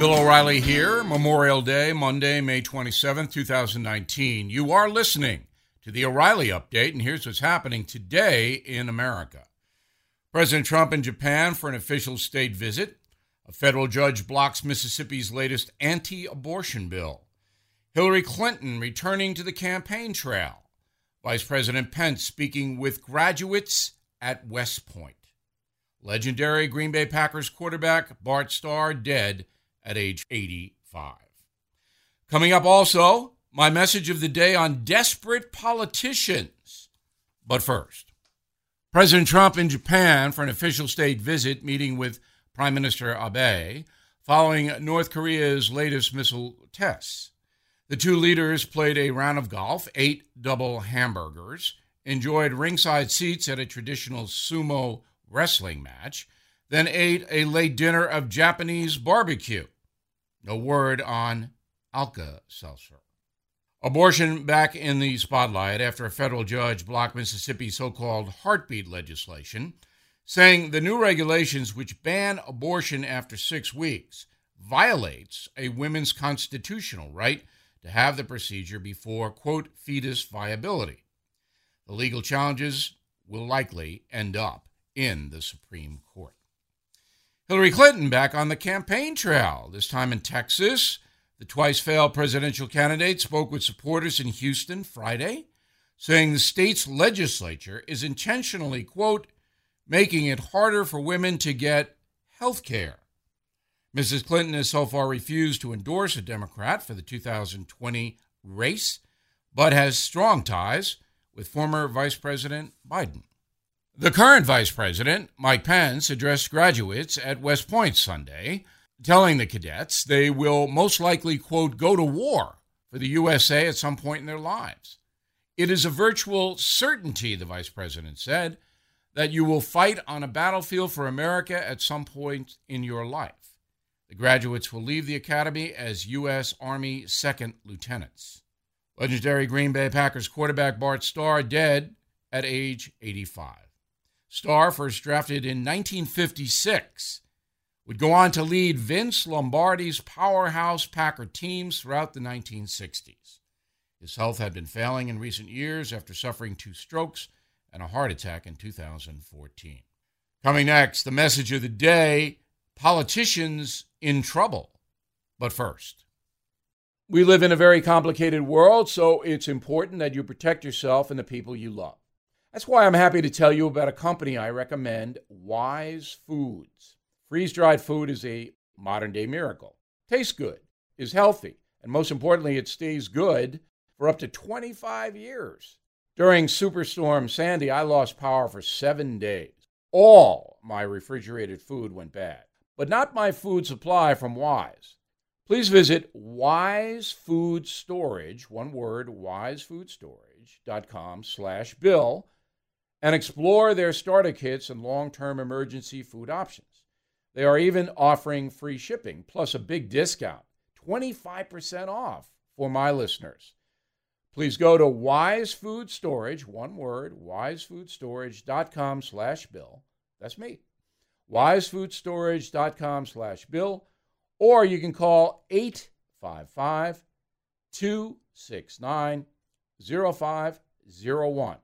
Bill O'Reilly here, Memorial Day, Monday, May 27, 2019. You are listening to the O'Reilly Update, and here's what's happening today in America. President Trump in Japan for an official state visit. A federal judge blocks Mississippi's latest anti abortion bill. Hillary Clinton returning to the campaign trail. Vice President Pence speaking with graduates at West Point. Legendary Green Bay Packers quarterback Bart Starr dead at age 85. Coming up also, my message of the day on desperate politicians. But first, President Trump in Japan for an official state visit, meeting with Prime Minister Abe following North Korea's latest missile tests. The two leaders played a round of golf, ate double hamburgers, enjoyed ringside seats at a traditional sumo wrestling match, then ate a late dinner of Japanese barbecue. No word on Alka Seltzer. Abortion back in the spotlight after a federal judge blocked Mississippi's so called heartbeat legislation, saying the new regulations which ban abortion after six weeks violates a woman's constitutional right to have the procedure before, quote, fetus viability. The legal challenges will likely end up in the Supreme Court. Hillary Clinton back on the campaign trail, this time in Texas. The twice failed presidential candidate spoke with supporters in Houston Friday, saying the state's legislature is intentionally, quote, making it harder for women to get health care. Mrs. Clinton has so far refused to endorse a Democrat for the 2020 race, but has strong ties with former Vice President Biden. The current vice president, Mike Pence, addressed graduates at West Point Sunday, telling the cadets they will most likely, quote, go to war for the USA at some point in their lives. It is a virtual certainty, the vice president said, that you will fight on a battlefield for America at some point in your life. The graduates will leave the academy as U.S. Army second lieutenants. Legendary Green Bay Packers quarterback Bart Starr dead at age 85. Starr, first drafted in 1956, would go on to lead Vince Lombardi's powerhouse Packer teams throughout the 1960s. His health had been failing in recent years after suffering two strokes and a heart attack in 2014. Coming next, the message of the day politicians in trouble. But first, we live in a very complicated world, so it's important that you protect yourself and the people you love. That's why I'm happy to tell you about a company I recommend, Wise Foods. Freeze dried food is a modern day miracle. Tastes good, is healthy, and most importantly, it stays good for up to 25 years. During Superstorm Sandy, I lost power for seven days. All my refrigerated food went bad, but not my food supply from Wise. Please visit Wise Food Storage, one word, wisefoodstorage.com slash bill and explore their starter kits and long term emergency food options. They are even offering free shipping plus a big discount 25% off for my listeners. Please go to Wise Food Storage, one word, wisefoodstorage.com slash bill. That's me. Wisefoodstorage.com slash bill. Or you can call 855 269 0501.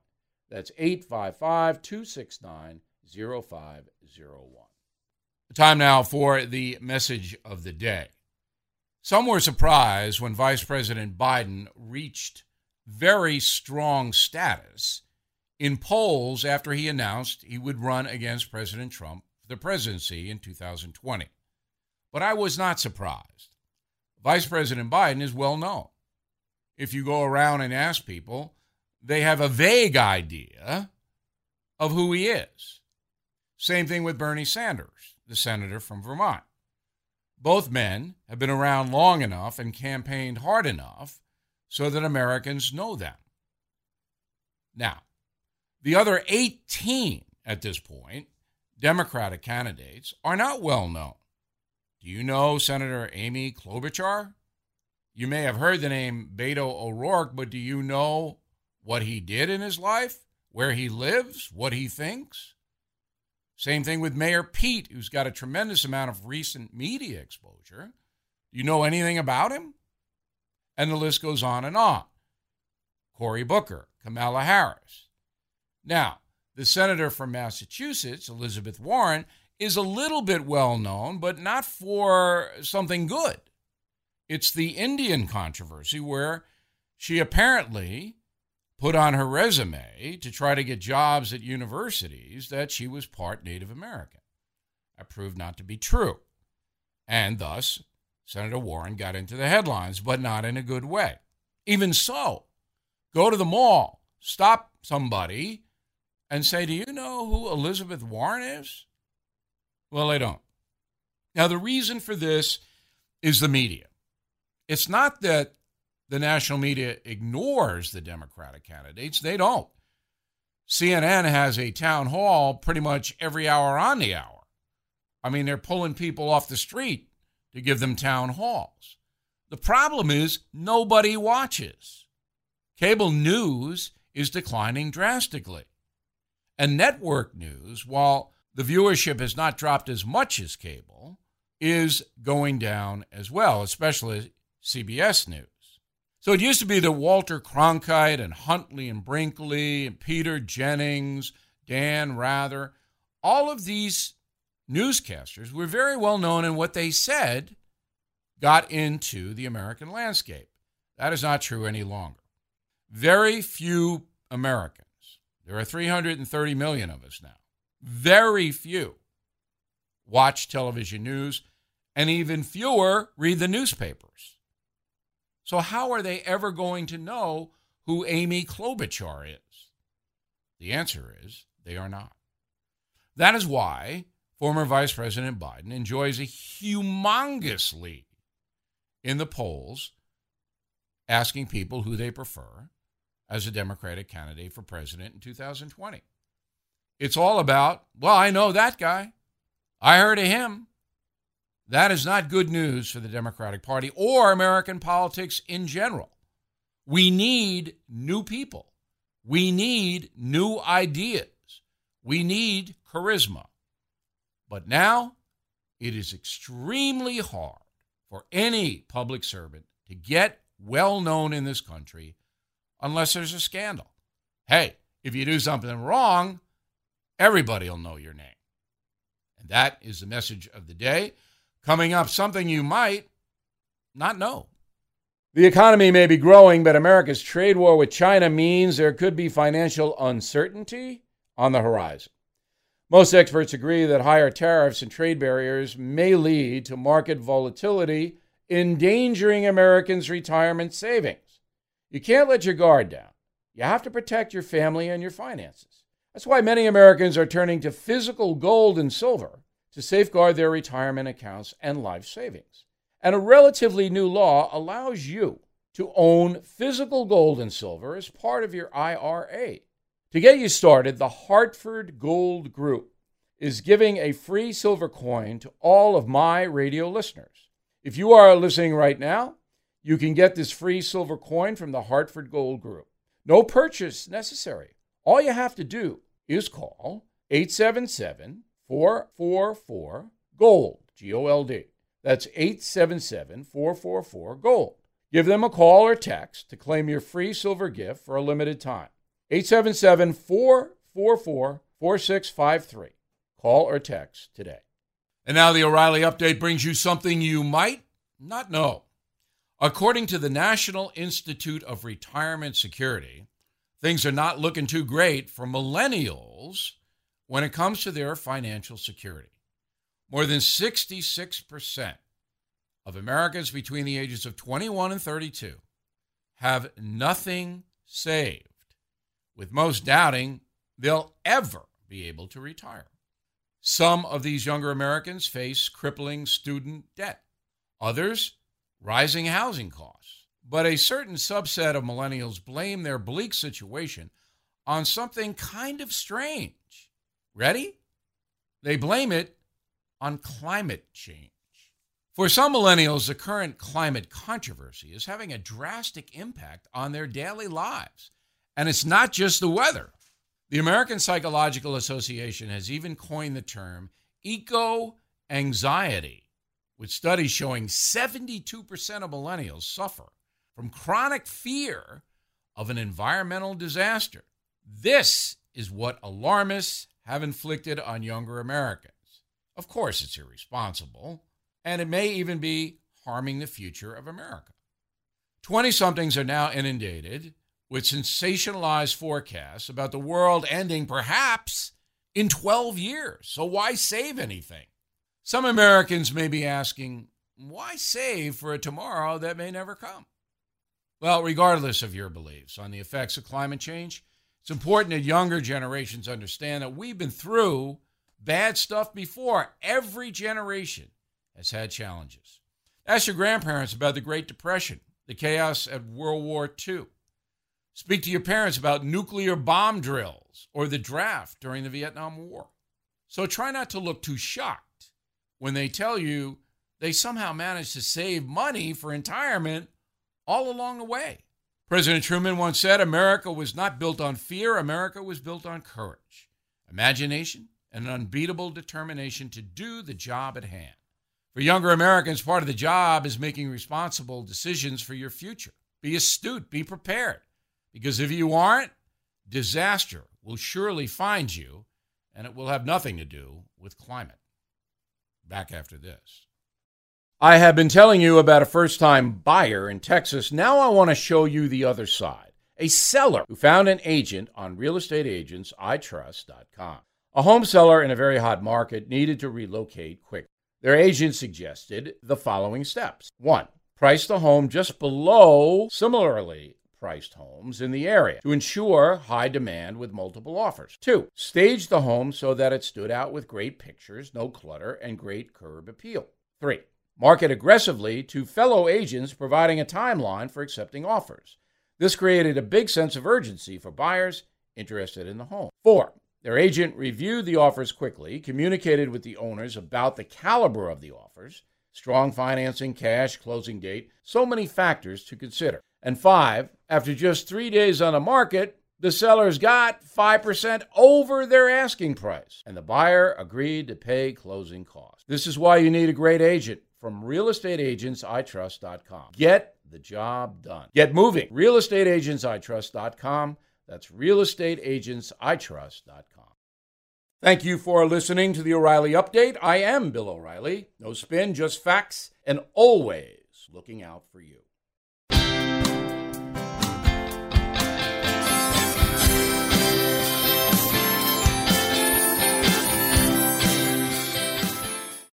That's 855 269 0501. Time now for the message of the day. Some were surprised when Vice President Biden reached very strong status in polls after he announced he would run against President Trump for the presidency in 2020. But I was not surprised. Vice President Biden is well known. If you go around and ask people, they have a vague idea of who he is. Same thing with Bernie Sanders, the senator from Vermont. Both men have been around long enough and campaigned hard enough so that Americans know them. Now, the other 18 at this point, Democratic candidates, are not well known. Do you know Senator Amy Klobuchar? You may have heard the name Beto O'Rourke, but do you know what he did in his life, where he lives, what he thinks. Same thing with Mayor Pete, who's got a tremendous amount of recent media exposure, Do You know anything about him? And the list goes on and on. Cory Booker, Kamala Harris. Now, the senator from Massachusetts, Elizabeth Warren, is a little bit well known, but not for something good. It's the Indian controversy where she apparently put on her resume to try to get jobs at universities that she was part Native American. That proved not to be true. And thus, Senator Warren got into the headlines, but not in a good way. Even so, go to the mall, stop somebody, and say, Do you know who Elizabeth Warren is? Well, they don't. Now, the reason for this is the media. It's not that the national media ignores the Democratic candidates, they don't. CNN has a town hall pretty much every hour on the hour. I mean, they're pulling people off the street to give them town halls. The problem is nobody watches. Cable news is declining drastically. And network news, while the viewership has not dropped as much as cable, is going down as well, especially CBS News. So it used to be that Walter Cronkite and Huntley and Brinkley and Peter Jennings, Dan Rather, all of these newscasters were very well known and what they said got into the American landscape. That is not true any longer. Very few Americans, there are 330 million of us now, very few watch television news, and even fewer read the newspapers. So, how are they ever going to know who Amy Klobuchar is? The answer is they are not. That is why former Vice President Biden enjoys a humongous lead in the polls, asking people who they prefer as a Democratic candidate for president in 2020. It's all about, well, I know that guy. I heard of him. That is not good news for the Democratic Party or American politics in general. We need new people. We need new ideas. We need charisma. But now it is extremely hard for any public servant to get well known in this country unless there's a scandal. Hey, if you do something wrong, everybody will know your name. And that is the message of the day. Coming up, something you might not know. The economy may be growing, but America's trade war with China means there could be financial uncertainty on the horizon. Most experts agree that higher tariffs and trade barriers may lead to market volatility, endangering Americans' retirement savings. You can't let your guard down. You have to protect your family and your finances. That's why many Americans are turning to physical gold and silver to safeguard their retirement accounts and life savings. And a relatively new law allows you to own physical gold and silver as part of your IRA. To get you started, the Hartford Gold Group is giving a free silver coin to all of my radio listeners. If you are listening right now, you can get this free silver coin from the Hartford Gold Group. No purchase necessary. All you have to do is call 877 444 GOLD, G O L D. That's 877 444 GOLD. Give them a call or text to claim your free silver gift for a limited time. 877 444 4653. Call or text today. And now the O'Reilly update brings you something you might not know. According to the National Institute of Retirement Security, things are not looking too great for millennials when it comes to their financial security. More than 66% of Americans between the ages of 21 and 32 have nothing saved, with most doubting they'll ever be able to retire. Some of these younger Americans face crippling student debt, others, rising housing costs. But a certain subset of millennials blame their bleak situation on something kind of strange Ready? They blame it on climate change. For some millennials, the current climate controversy is having a drastic impact on their daily lives. And it's not just the weather. The American Psychological Association has even coined the term eco anxiety. with studies showing 72% of millennials suffer from chronic fear of an environmental disaster. This is what alarmists have inflicted on younger Americans. Of course, it's irresponsible, and it may even be harming the future of America. 20 somethings are now inundated with sensationalized forecasts about the world ending perhaps in 12 years. So, why save anything? Some Americans may be asking, why save for a tomorrow that may never come? Well, regardless of your beliefs on the effects of climate change, it's important that younger generations understand that we've been through bad stuff before. Every generation has had challenges. Ask your grandparents about the Great Depression, the chaos at World War II. Speak to your parents about nuclear bomb drills or the draft during the Vietnam War. So try not to look too shocked when they tell you they somehow managed to save money for retirement all along the way. President Truman once said America was not built on fear, America was built on courage, imagination, and an unbeatable determination to do the job at hand. For younger Americans, part of the job is making responsible decisions for your future. Be astute, be prepared, because if you aren't, disaster will surely find you, and it will have nothing to do with climate. Back after this. I have been telling you about a first time buyer in Texas. Now I want to show you the other side. A seller who found an agent on realestateagentsitrust.com. A home seller in a very hot market needed to relocate quickly. Their agent suggested the following steps. One, price the home just below similarly priced homes in the area to ensure high demand with multiple offers. Two, stage the home so that it stood out with great pictures, no clutter, and great curb appeal. Three, Market aggressively to fellow agents providing a timeline for accepting offers. This created a big sense of urgency for buyers interested in the home. Four, their agent reviewed the offers quickly, communicated with the owners about the caliber of the offers, strong financing, cash, closing date, so many factors to consider. And five, after just three days on the market, the sellers got 5% over their asking price, and the buyer agreed to pay closing costs. This is why you need a great agent from realestateagentsitrust.com. Get the job done. Get moving. Realestateagentsitrust.com. That's realestateagentsitrust.com. Thank you for listening to the O'Reilly Update. I am Bill O'Reilly. No spin, just facts, and always looking out for you.